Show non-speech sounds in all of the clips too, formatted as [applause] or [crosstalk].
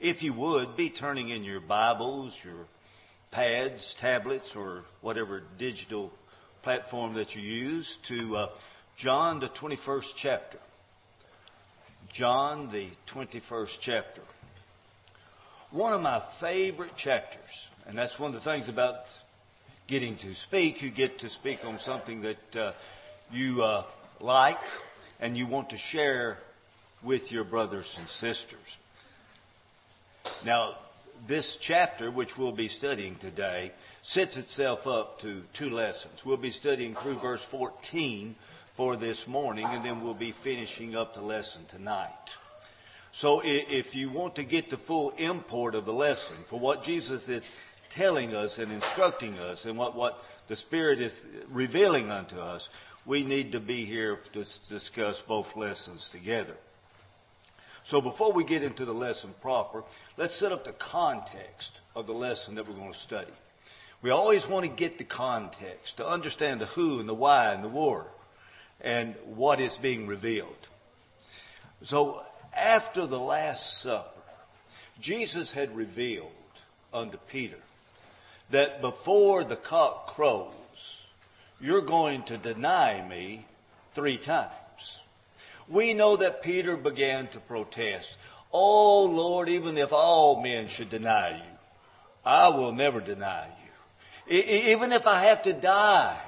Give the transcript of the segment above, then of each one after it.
If you would, be turning in your Bibles, your pads, tablets, or whatever digital platform that you use to uh, John, the 21st chapter. John, the 21st chapter. One of my favorite chapters, and that's one of the things about getting to speak. You get to speak on something that uh, you uh, like and you want to share with your brothers and sisters. Now, this chapter, which we'll be studying today, sets itself up to two lessons. We'll be studying through verse 14 for this morning, and then we'll be finishing up the lesson tonight. So if you want to get the full import of the lesson, for what Jesus is telling us and instructing us and what, what the Spirit is revealing unto us, we need to be here to discuss both lessons together. So before we get into the lesson proper, let's set up the context of the lesson that we're going to study. We always want to get the context to understand the who and the why and the where and what is being revealed. So after the Last Supper, Jesus had revealed unto Peter that before the cock crows, you're going to deny me three times we know that Peter began to protest. Oh Lord, even if all men should deny you, I will never deny you. even if I have to die,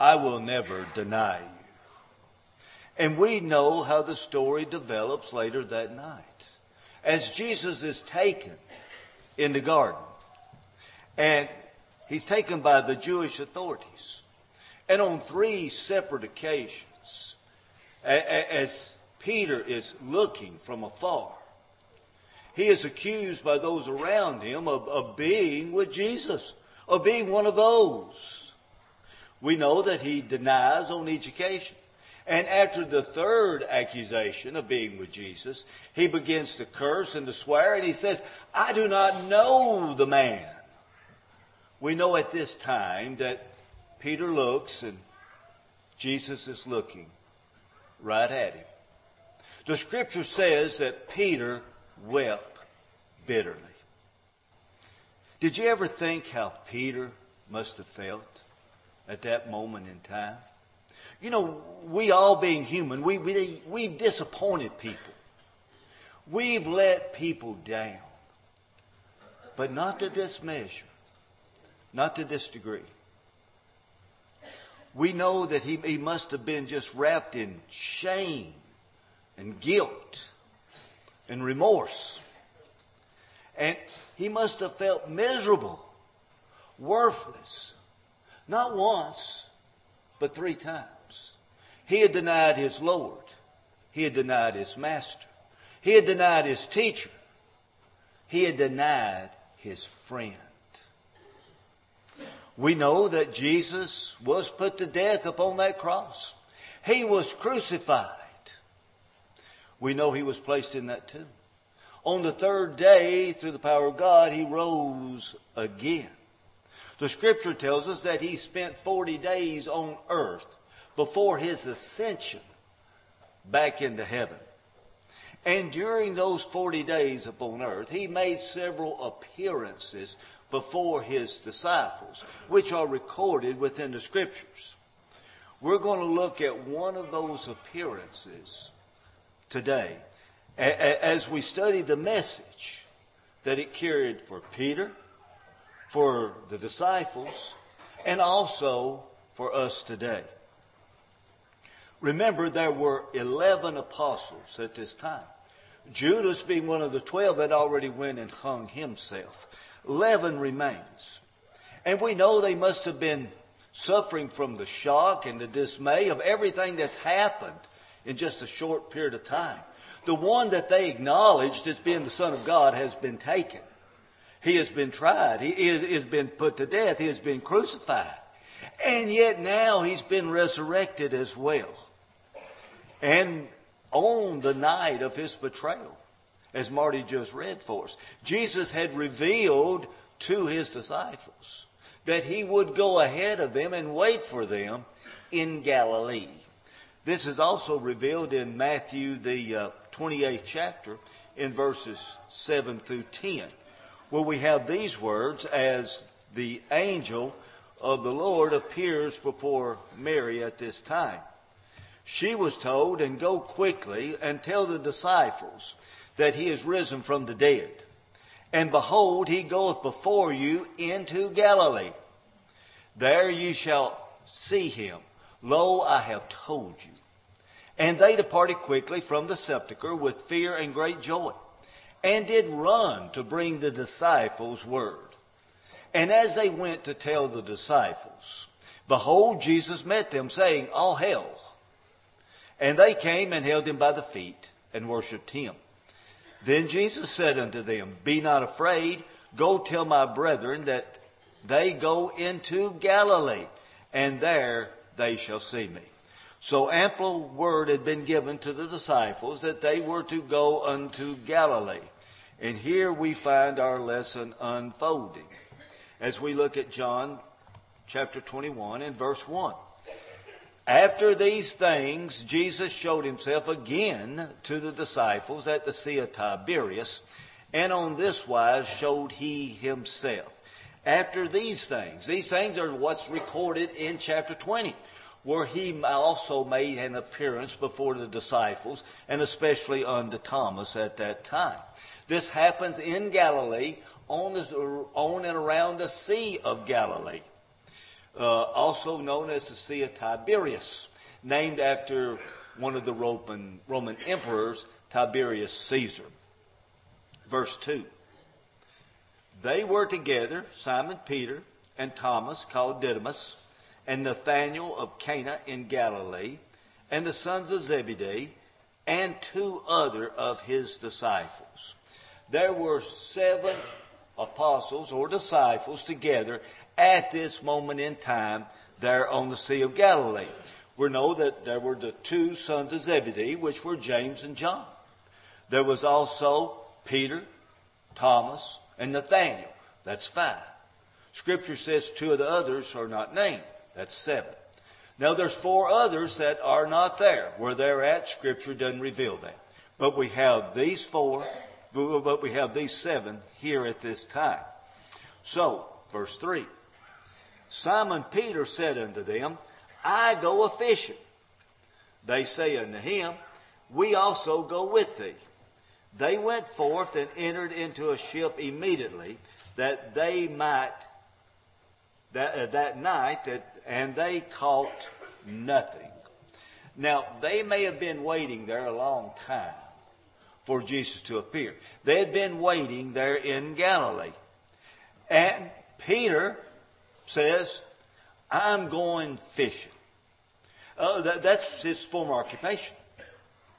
I will never deny you. And we know how the story develops later that night. As Jesus is taken in the garden, and he's taken by the Jewish authorities. And on three separate occasions, as Peter is looking from afar. He is accused by those around him of, of being with Jesus, of being one of those. We know that he denies on each occasion. And after the third accusation of being with Jesus, he begins to curse and to swear, and he says, I do not know the man. We know at this time that Peter looks and Jesus is looking right at him. The scripture says that Peter wept bitterly. Did you ever think how Peter must have felt at that moment in time? You know, we all being human, we, we, we've disappointed people. We've let people down. But not to this measure. Not to this degree we know that he, he must have been just wrapped in shame and guilt and remorse. And he must have felt miserable, worthless, not once, but three times. He had denied his Lord. He had denied his master. He had denied his teacher. He had denied his friend. We know that Jesus was put to death upon that cross. He was crucified. We know he was placed in that tomb. On the third day, through the power of God, he rose again. The scripture tells us that he spent 40 days on earth before his ascension back into heaven. And during those 40 days upon earth, he made several appearances before his disciples, which are recorded within the scriptures. We're going to look at one of those appearances today as we study the message that it carried for Peter, for the disciples, and also for us today. Remember, there were 11 apostles at this time. Judas being one of the 12 had already went and hung himself leaven remains. And we know they must have been suffering from the shock and the dismay of everything that's happened in just a short period of time. The one that they acknowledged as being the Son of God has been taken. He has been tried. He is has been put to death. He has been crucified. And yet now he's been resurrected as well. And on the night of his betrayal, as Marty just read for us. Jesus had revealed to his disciples that he would go ahead of them and wait for them in Galilee. This is also revealed in Matthew, the uh, 28th chapter, in verses 7 through 10, where we have these words as the angel of the Lord appears before Mary at this time. She was told, and go quickly and tell the disciples that he is risen from the dead. And behold, he goeth before you into Galilee. There you shall see him. Lo, I have told you. And they departed quickly from the sepulchre with fear and great joy, and did run to bring the disciples word. And as they went to tell the disciples, behold, Jesus met them, saying, All hail. And they came and held him by the feet and worshipped him. Then Jesus said unto them, Be not afraid. Go tell my brethren that they go into Galilee, and there they shall see me. So ample word had been given to the disciples that they were to go unto Galilee. And here we find our lesson unfolding as we look at John chapter 21 and verse 1. After these things, Jesus showed himself again to the disciples at the Sea of Tiberias, and on this wise showed he himself. After these things, these things are what's recorded in chapter 20 where he also made an appearance before the disciples and especially unto Thomas at that time. This happens in Galilee on, the, on and around the Sea of Galilee, Uh, also known as the Sea of Tiberias, named after one of the Roman, Roman emperors, Tiberius Caesar. Verse 2. They were together, Simon Peter and Thomas, called Didymus, and Nathanael of Cana in Galilee, and the sons of Zebedee, and two other of his disciples. There were seven apostles or disciples together at this moment in time there on the Sea of Galilee. We know that there were the two sons of Zebedee, which were James and John. There was also Peter, Thomas, and Nathanael. That's five. Scripture says two of the others are not named. That's seven. Now there's four others that are not there. Where they're at, Scripture doesn't reveal them. But we have these four, but we have these seven here at this time. So, verse 3. Simon Peter said unto them, I go a fishing. They say unto him, We also go with thee. They went forth and entered into a ship immediately that they might, that, uh, that night, that and they caught nothing. Now, they may have been waiting there a long time for Jesus to appear. They had been waiting there in Galilee. And Peter says, I'm going fishing. Uh, that, that's his former occupation.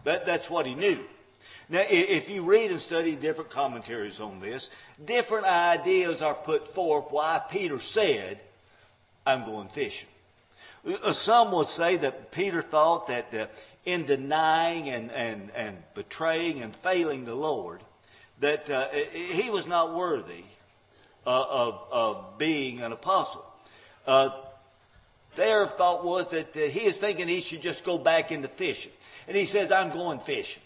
That, that's what he knew. Now, if you read and study different commentaries on this, different ideas are put forth why Peter said I'm going fishing. Uh, some would say that Peter thought that uh, in denying and, and, and betraying and failing the Lord, that uh, he was not worthy uh, of, of being an apostle. Uh, their thought was that uh, he is thinking he should just go back into fishing. And he says, I'm going fishing.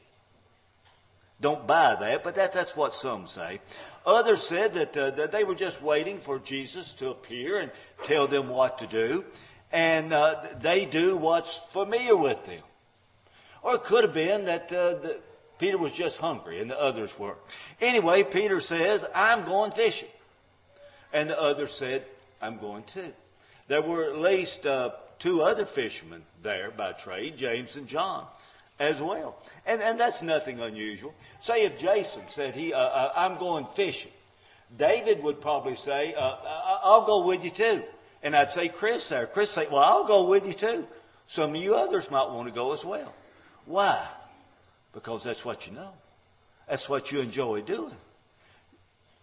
Don't buy that, but that, that's what some say. Others said that, uh, that they were just waiting for Jesus to appear and tell them what to do, and uh, they do what's familiar with them. Or it could have been that, uh, that Peter was just hungry and the others were. Anyway, Peter says, I'm going fishing. And the other said, I'm going too. There were at least uh, two other fishermen there by trade, James and John as well. And, and that's nothing unusual. Say if Jason said, he, uh, uh, I'm going fishing, David would probably say, uh, I'll go with you too. And I'd say, Chris there. Chris say, well, I'll go with you too. Some of you others might want to go as well. Why? Because that's what you know. That's what you enjoy doing.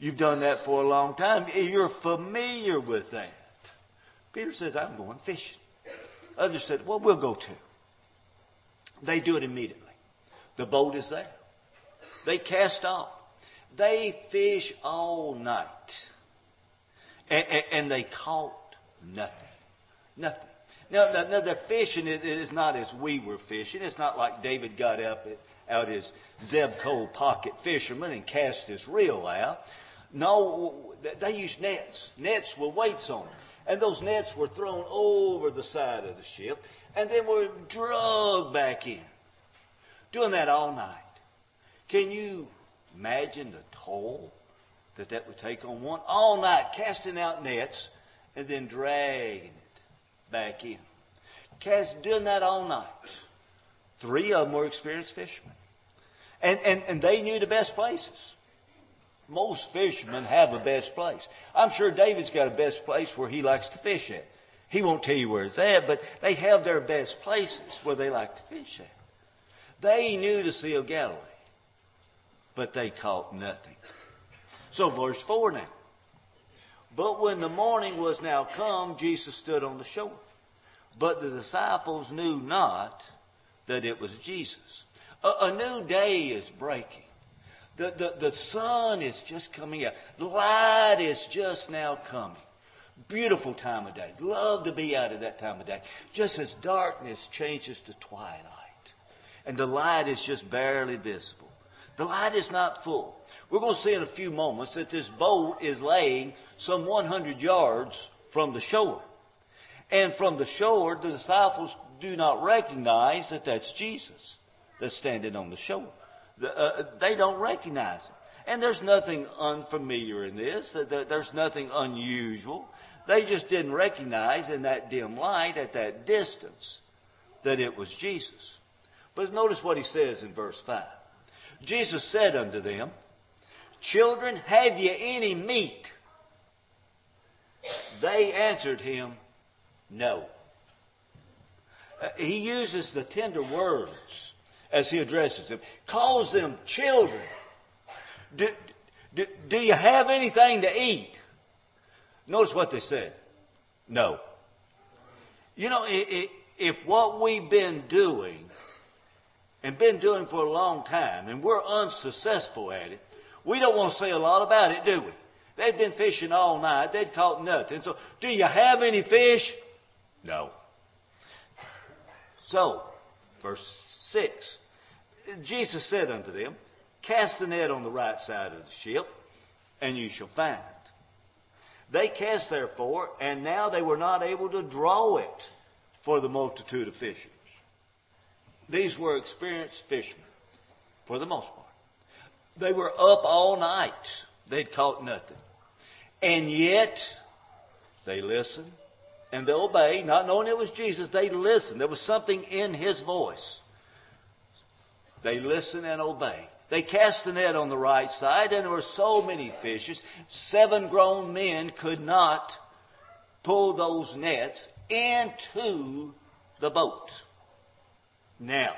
You've done that for a long time. You're familiar with that. Peter says, I'm going fishing. Others said, well, we'll go too. They do it immediately. The boat is there. They cast off. They fish all night. And, and, and they caught nothing. Nothing. Now, now, now the fishing is not as we were fishing. It's not like David got up out his Zebco pocket fisherman and cast his reel out. No, they used nets, nets with weights on them. And those nets were thrown over the side of the ship and then were dragged back in. Doing that all night. Can you imagine the toll that that would take on one? All night casting out nets and then dragging it back in. Cast, doing that all night. Three of them were experienced fishermen. And, and, and they knew the best places. Most fishermen have a best place. I'm sure David's got a best place where he likes to fish at. He won't tell you where it's at, but they have their best places where they like to fish at. They knew the Sea of Galilee, but they caught nothing. So verse 4 now. But when the morning was now come, Jesus stood on the shore. But the disciples knew not that it was Jesus. A, a new day is breaking. The, the, the sun is just coming out. The light is just now coming. Beautiful time of day. Love to be out at that time of day. Just as darkness changes to twilight. And the light is just barely visible. The light is not full. We're going to see in a few moments that this boat is laying some 100 yards from the shore. And from the shore, the disciples do not recognize that that's Jesus that's standing on the shore. Uh, they don't recognize him. And there's nothing unfamiliar in this. There's nothing unusual. They just didn't recognize in that dim light at that distance that it was Jesus. But notice what he says in verse 5. Jesus said unto them, Children, have ye any meat? They answered him, No. Uh, he uses the tender words as he addresses them, calls them children. Do, do, do you have anything to eat? Notice what they said. No. You know, if what we've been doing and been doing for a long time and we're unsuccessful at it, we don't want to say a lot about it, do we? They've been fishing all night. They'd caught nothing. So, do you have any fish? No. So, verse 6 Jesus said unto them, Cast the net on the right side of the ship, and you shall find. They cast therefore, and now they were not able to draw it for the multitude of fishers. These were experienced fishermen, for the most part. They were up all night. They'd caught nothing. And yet, they listened and they obeyed, not knowing it was Jesus. They listened. There was something in his voice. They listen and obey. They cast the net on the right side, and there were so many fishes, seven grown men could not pull those nets into the boat. Now,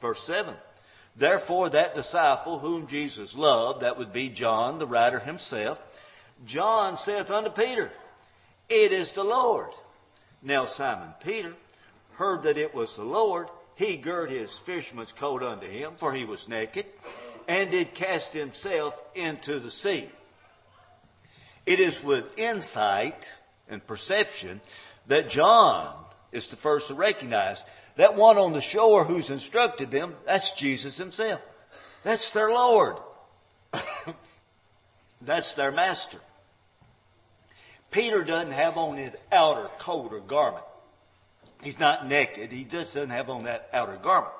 verse 7. Therefore, that disciple whom Jesus loved, that would be John, the writer himself, John saith unto Peter, It is the Lord. Now Simon Peter heard that it was the Lord. He girt his fisherman's coat unto him, for he was naked, and did cast himself into the sea. It is with insight and perception that John is the first to recognize that one on the shore who's instructed them, that's Jesus himself. That's their Lord. [coughs] that's their master. Peter doesn't have on his outer coat or garment. He's not naked. He just doesn't have on that outer garment.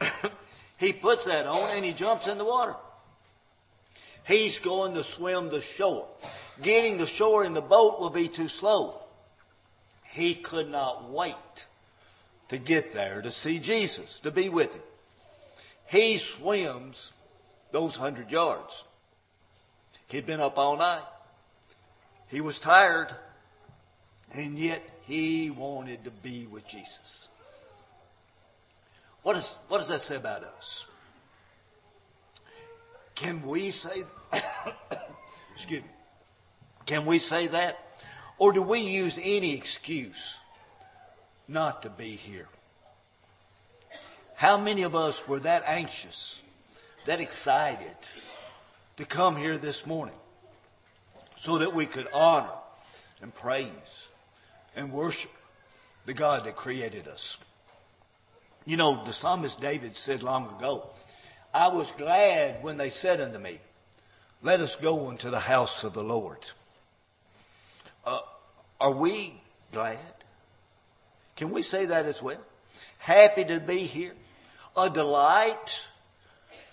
[coughs] he puts that on and he jumps in the water. He's going to swim the shore. Getting the shore in the boat will be too slow. He could not wait to get there to see Jesus, to be with him. He swims those hundred yards. He'd been up all night. He was tired, and yet he wanted to be with Jesus. What, is, what does that say about us? Can we say, [coughs] excuse me, can we say that? Or do we use any excuse not to be here. How many of us were that anxious, that excited to come here this morning so that we could honor and praise and worship the God that created us? You know, the psalmist David said long ago, I was glad when they said unto me, Let us go into the house of the Lord. Uh, are we glad? Can we say that as well? Happy to be here. A delight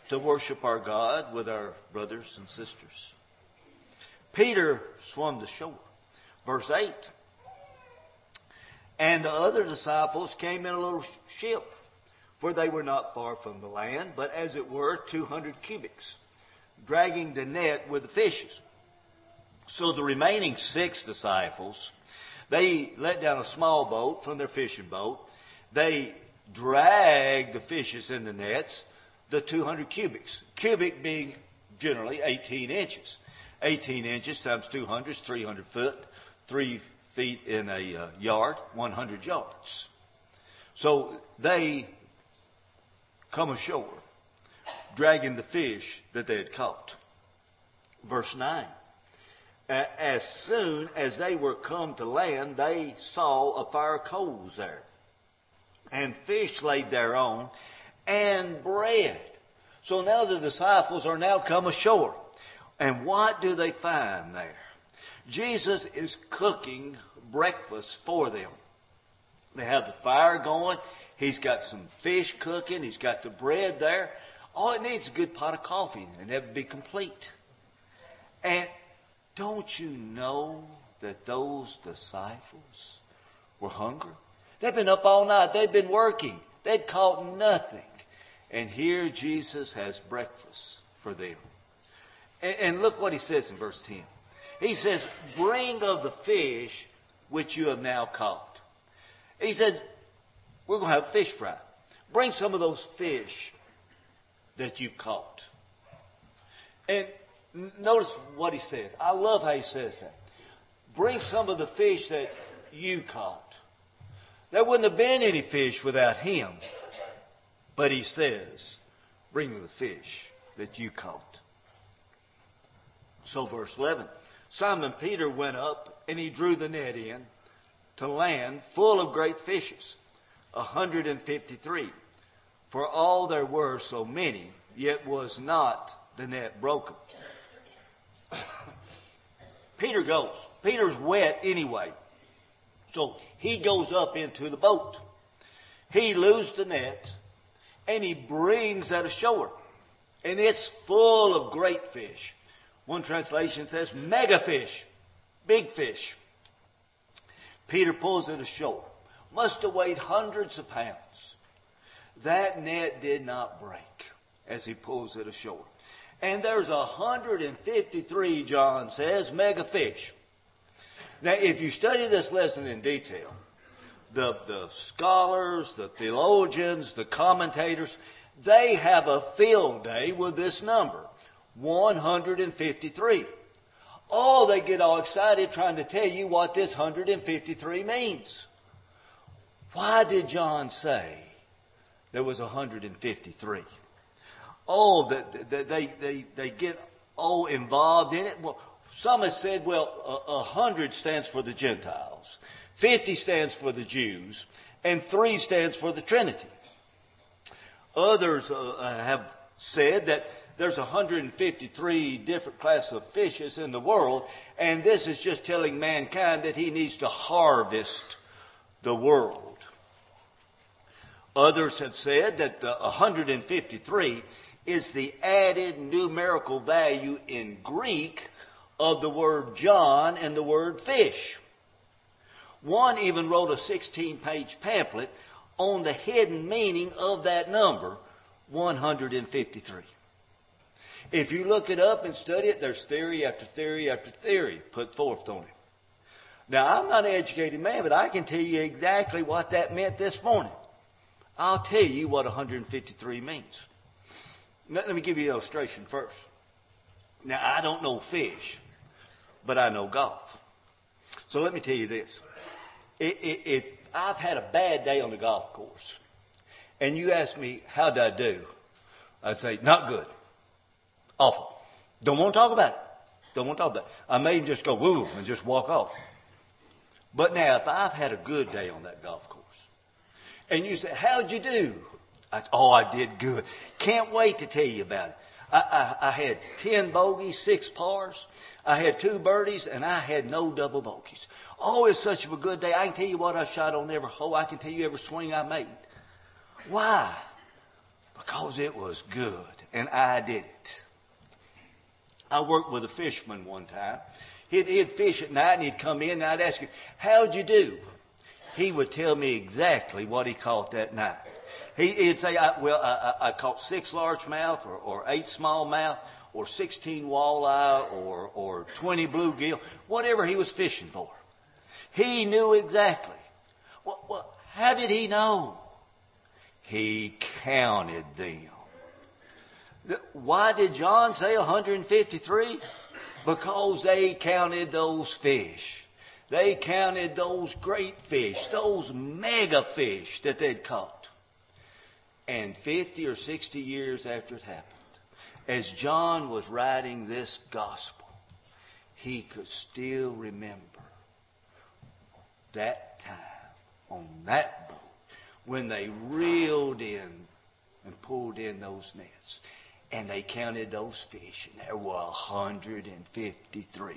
to worship our God with our brothers and sisters. Peter swam the shore. Verse 8. And the other disciples came in a little ship, for they were not far from the land, but as it were 200 cubits, dragging the net with the fishes. So the remaining six disciples, they let down a small boat from their fishing boat. They dragged the fishes in the nets, the 200 cubics. Cubic being generally 18 inches. 18 inches times 200 is 300 foot, 3 feet in a uh, yard, 100 yards. So they come ashore, dragging the fish that they had caught. Verse 9. As soon as they were come to land, they saw a fire of coals there, and fish laid thereon, and bread. So now the disciples are now come ashore. And what do they find there? Jesus is cooking breakfast for them. They have the fire going. He's got some fish cooking. He's got the bread there. All it needs is a good pot of coffee and that would be complete. And don't you know that those disciples were hungry? They've been up all night. They've been working. They'd caught nothing. And here Jesus has breakfast for them. And, and look what he says in verse 10. He says, Bring of the fish which you have now caught. He said, We're going to have fish fry. Bring some of those fish that you've caught. And notice what he says. I love how he says that. Bring some of the fish that you caught. There wouldn't have been any fish without him. But he says, Bring the fish that you caught. So, verse 11 Simon Peter went up and he drew the net in to land full of great fishes, a 153. For all there were so many, yet was not the net broken. [coughs] Peter goes. Peter's wet anyway. So he goes up into the boat. He loosed the net and he brings that ashore. And it's full of great fish. One translation says mega fish, big fish. Peter pulls it ashore. Must have weighed hundreds of pounds. That net did not break as he pulls it ashore. And there's 153, John says, mega fish. Now, if you study this lesson in detail, the, the scholars, the theologians, the commentators, they have a field day with this number. 153. Oh, they get all excited trying to tell you what this 153 means. Why did John say there was 153? Oh, they, they, they, they get all involved in it. Well, some have said, well, a, hundred stands for the Gentiles, 50 stands for the Jews, and three stands for the Trinity. Others uh, have said that there's 153 different classes of fishes in the world, and this is just telling mankind that he needs to harvest the world. Others have said that the 153 is the added numerical value in Greek of the word John and the word fish. One even wrote a 16 page pamphlet on the hidden meaning of that number, 153. If you look it up and study it, there's theory after theory after theory put forth on it. Now, I'm not an educated man, but I can tell you exactly what that meant this morning. I'll tell you what 153 means. Let me give you an illustration first. Now, I don't know fish, but I know golf. So let me tell you this. If I've had a bad day on the golf course, and you ask me, how did I do? I say, not good. Awful. Don't want to talk about it. Don't want to talk about it. I may even just go woo and just walk off. But now, if I've had a good day on that golf course, And you say, how'd you do? I oh, I did good. Can't wait to tell you about it. I, I, I had 10 bogeys, six pars. I had two birdies and I had no double bogeys. Oh, it's such a good day. I can tell you what I shot on every hole. I can tell you every swing I made. Why? Because it was good and I did it. I worked with a fisherman one time. He'd, he'd fish at night and he'd come in and I'd ask him, how'd you do? He would tell me exactly what he caught that night. He, would say, I, well, I, I, caught six largemouth or, or eight smallmouth or 16 walleye or, or 20 bluegill, whatever he was fishing for. He knew exactly. Well, well, how did he know? He counted them. Why did John say 153? Because they counted those fish. They counted those great fish, those mega fish that they'd caught. And 50 or 60 years after it happened, as John was writing this gospel, he could still remember that time on that boat when they reeled in and pulled in those nets. And they counted those fish, and there were 153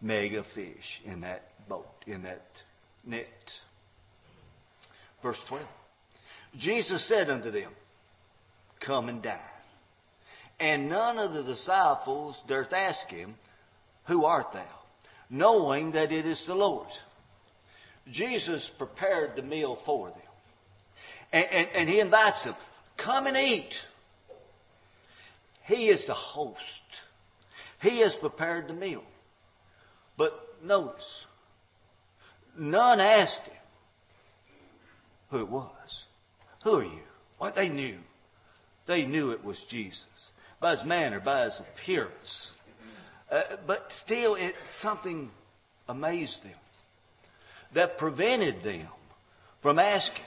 mega fish in that boat, in that net. Verse 12. Jesus said unto them, Come and dine. And none of the disciples durst ask him, Who art thou? Knowing that it is the Lord. Jesus prepared the meal for them. And, and, and he invites them, Come and eat. He is the host. He has prepared the meal. But notice, none asked him who it was. Who are you? What they knew. They knew it was Jesus by his manner, by his appearance. Uh, but still, it, something amazed them that prevented them from asking,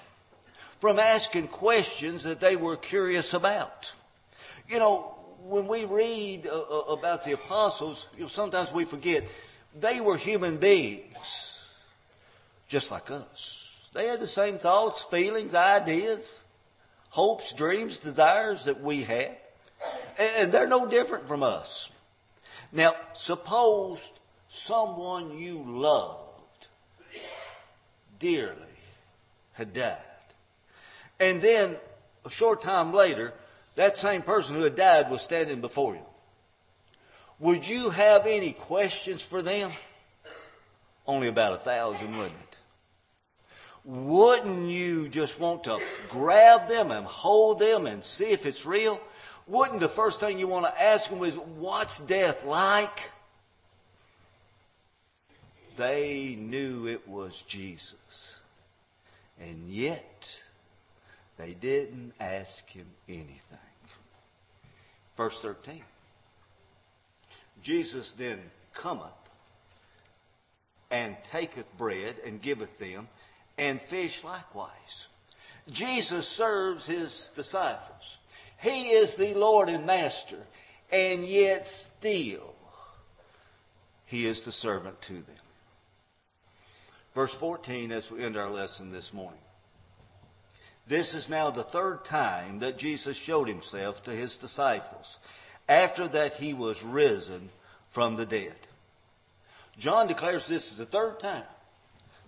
from asking questions that they were curious about. You know, when we read uh, uh, about the apostles, you know, sometimes we forget they were human beings, just like us. They had the same thoughts, feelings, ideas, hopes, dreams, desires that we had. And they're no different from us. Now, suppose someone you loved dearly had died. And then a short time later, that same person who had died was standing before you. Would you have any questions for them? Only about a thousand, wouldn't it? Wouldn't you just want to grab them and hold them and see if it's real? Wouldn't the first thing you want to ask them is, what's death like? They knew it was Jesus. And yet, they didn't ask him anything. Verse 13. Jesus then cometh and taketh bread and giveth them, and fish likewise. Jesus serves his disciples. He is the Lord and Master, and yet still he is the servant to them. Verse 14 as we end our lesson this morning. This is now the third time that Jesus showed himself to his disciples after that he was risen from the dead. John declares this is the third time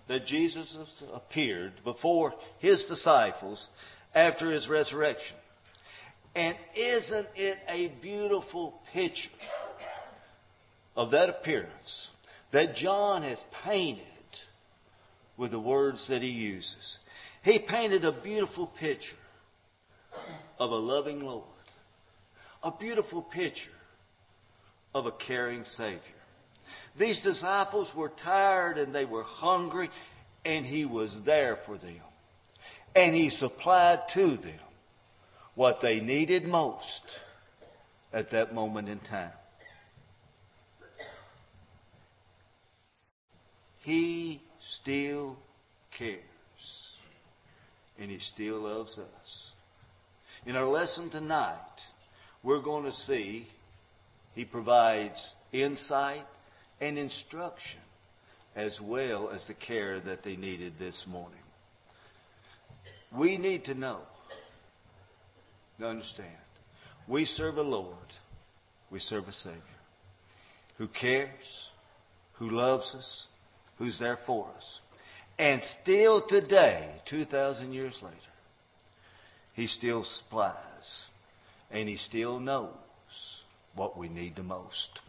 that Jesus appeared before his disciples after his resurrection. And isn't it a beautiful picture of that appearance that John has painted with the words that he uses? He painted a beautiful picture of a loving Lord, a beautiful picture of a caring Savior. These disciples were tired and they were hungry, and He was there for them. And He supplied to them what they needed most at that moment in time. He still cares and He still loves us. In our lesson tonight, we're going to see He provides insight and instruction as well as the care that they needed this morning. We need to know, to understand, we serve a Lord, we serve a Savior who cares, who loves us, who's there for us. And still today, 2,000 years later, He still supplies and He still knows what we need the most.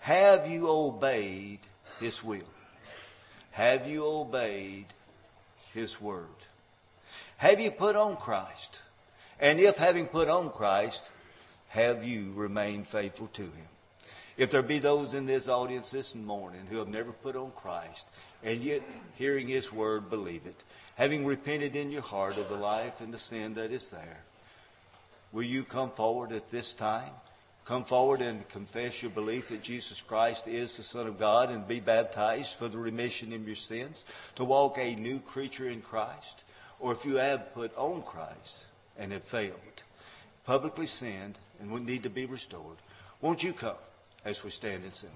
Have you obeyed His will? Have you obeyed His word? Have you put on Christ? And if having put on Christ, have you remained faithful to Him? If there be those in this audience this morning who have never put on Christ, and yet hearing His word, believe it, having repented in your heart of the life and the sin that is there, will you come forward at this time? Come forward and confess your belief that Jesus Christ is the Son of God and be baptized for the remission of your sins, to walk a new creature in Christ. Or if you have put on Christ and have failed, publicly sinned, and would need to be restored, won't you come? As we stand and sing.